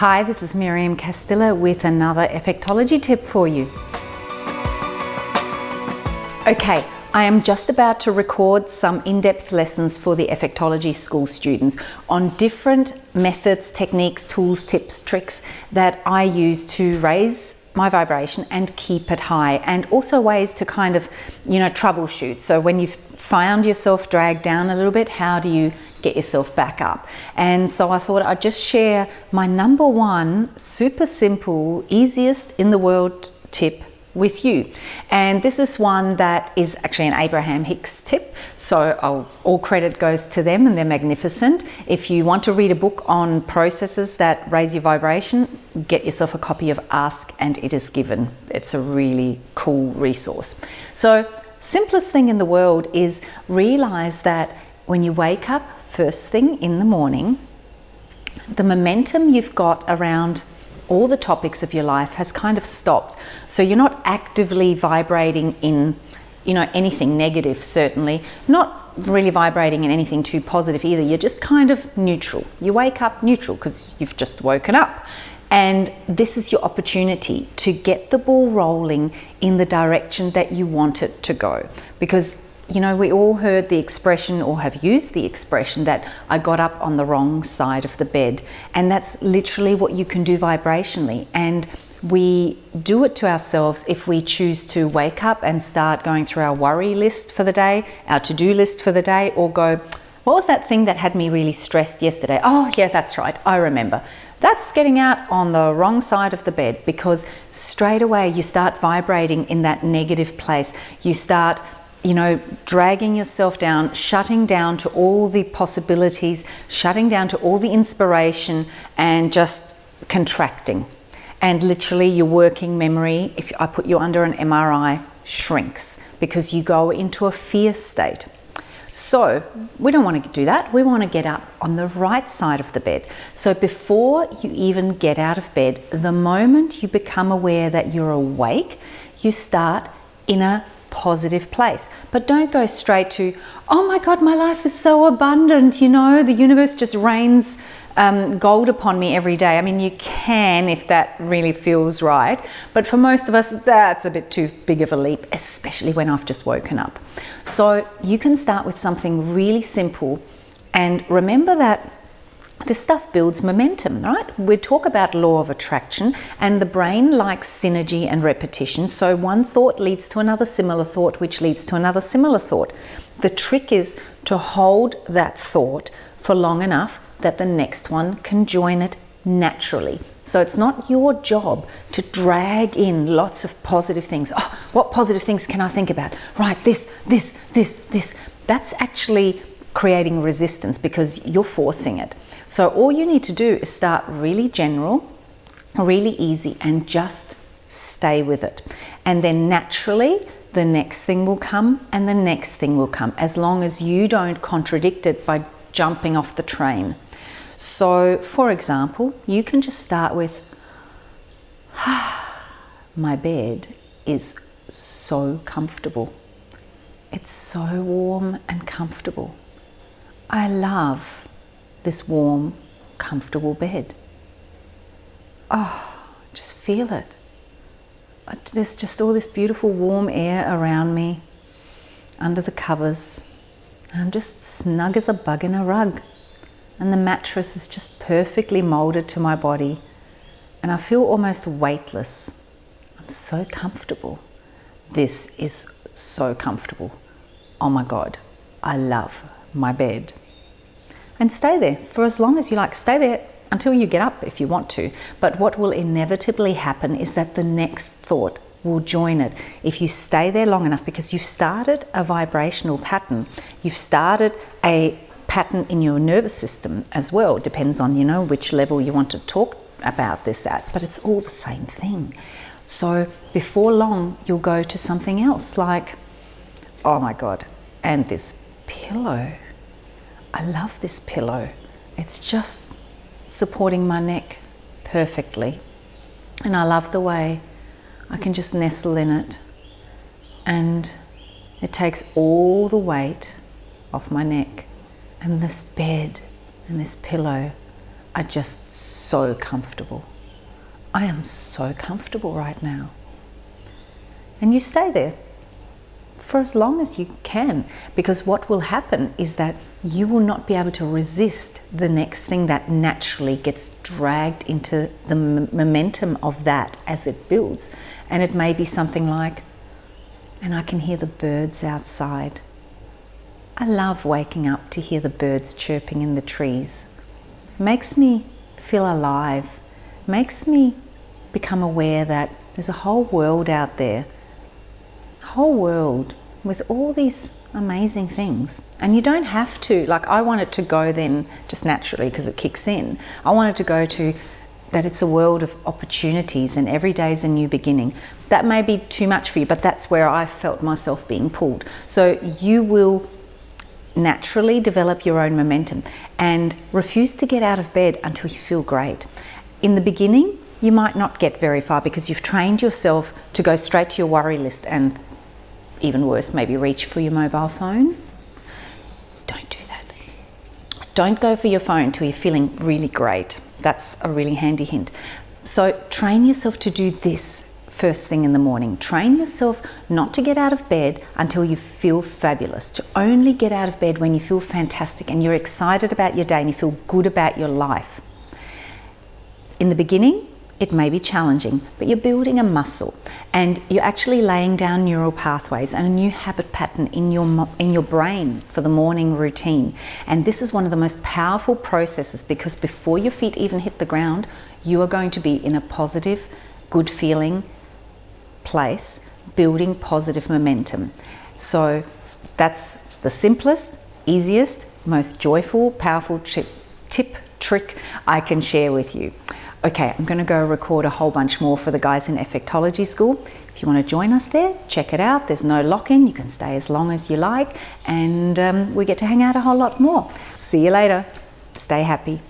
Hi, this is Miriam Castilla with another effectology tip for you. Okay, I am just about to record some in-depth lessons for the effectology school students on different methods, techniques, tools, tips, tricks that I use to raise my vibration and keep it high and also ways to kind of, you know, troubleshoot. So when you've found yourself dragged down a little bit, how do you get yourself back up? And so I thought I'd just share my number one super simple, easiest in the world tip with you. And this is one that is actually an Abraham Hicks tip. So I'll, all credit goes to them and they're magnificent. If you want to read a book on processes that raise your vibration, get yourself a copy of Ask and It Is Given. It's a really cool resource. So simplest thing in the world is realize that when you wake up first thing in the morning, the momentum you've got around all the topics of your life has kind of stopped. So you're not actively vibrating in, you know, anything negative, certainly. Not really vibrating in anything too positive either. You're just kind of neutral. You wake up neutral because you've just woken up. And this is your opportunity to get the ball rolling in the direction that you want it to go. Because you know, we all heard the expression or have used the expression that I got up on the wrong side of the bed. And that's literally what you can do vibrationally. And we do it to ourselves if we choose to wake up and start going through our worry list for the day, our to do list for the day, or go, what was that thing that had me really stressed yesterday? Oh, yeah, that's right, I remember. That's getting out on the wrong side of the bed because straight away you start vibrating in that negative place. You start you know, dragging yourself down, shutting down to all the possibilities, shutting down to all the inspiration, and just contracting. And literally, your working memory, if I put you under an MRI, shrinks because you go into a fear state. So, we don't want to do that. We want to get up on the right side of the bed. So, before you even get out of bed, the moment you become aware that you're awake, you start in a positive place. But don't go straight to, oh my God, my life is so abundant, you know, the universe just rains um, gold upon me every day. I mean, you can if that really feels right, but for most of us, that's a bit too big of a leap, especially when I've just woken up. So you can start with something really simple and remember that this stuff builds momentum, right? We talk about law of attraction, and the brain likes synergy and repetition. So one thought leads to another similar thought, which leads to another similar thought. The trick is to hold that thought for long enough that the next one can join it naturally. So it's not your job to drag in lots of positive things. Oh, what positive things can I think about? Right, this, this, this, this. That's actually creating resistance because you're forcing it. So all you need to do is start really general, really easy, and just stay with it. And then naturally, the next thing will come and the next thing will come as long as you don't contradict it by jumping off the train. So, for example, you can just start with My bed is so comfortable. It's so warm and comfortable. I love this warm, comfortable bed. Oh, just feel it. There's just all this beautiful warm air around me under the covers. I'm just snug as a bug in a rug. And the mattress is just perfectly molded to my body. And I feel almost weightless. I'm so comfortable. This is so comfortable. Oh my God, I love my bed and stay there for as long as you like. Stay there until you get up if you want to. But what will inevitably happen is that the next thought will join it if you stay there long enough because you've started a vibrational pattern. You've started a pattern in your nervous system as well. It depends on, you know, which level you want to talk about this at, but it's all the same thing. So before long, you'll go to something else like, oh my God, and this pillow. I love this pillow. It's just supporting my neck perfectly. And I love the way I can just nestle in it. And it takes all the weight off my neck. And this bed and this pillow are just so comfortable. I am so comfortable right now. And you stay there for as long as you can because what will happen is that you will not be able to resist the next thing that naturally gets dragged into the momentum of that as it builds. And it may be something like, and I can hear the birds outside. I love waking up to hear the birds chirping in the trees. Makes me feel alive, makes me become aware that there's a whole world out there, whole world with all these amazing things. And you don't have to, like, I want it to go then just naturally because it kicks in. I want it to go to that it's a world of opportunities and every day is a new beginning. That may be too much for you, but that's where I felt myself being pulled. So you will naturally develop your own momentum and refuse to get out of bed until you feel great. In the beginning, you might not get very far because you've trained yourself to go straight to your worry list and even worse, maybe reach for your mobile phone. Don't do that. Don't go for your phone until you're feeling really great. That's a really handy hint. So train yourself to do this first thing in the morning. Train yourself not to get out of bed until you feel fabulous, to only get out of bed when you feel fantastic and you're excited about your day and you feel good about your life. In the beginning, it may be challenging, but you're building a muscle and you're actually laying down neural pathways and a new habit pattern in your in your brain for the morning routine. And this is one of the most powerful processes because before your feet even hit the ground, you are going to be in a positive, good feeling place, building positive momentum. So that's the simplest, easiest, most joyful, powerful tip, tip trick I can share with you. Okay, I'm going to go record a whole bunch more for the guys in Effectology School. If you want to join us there, check it out. There's no lock in, you can stay as long as you like, and um, we get to hang out a whole lot more. See you later. Stay happy.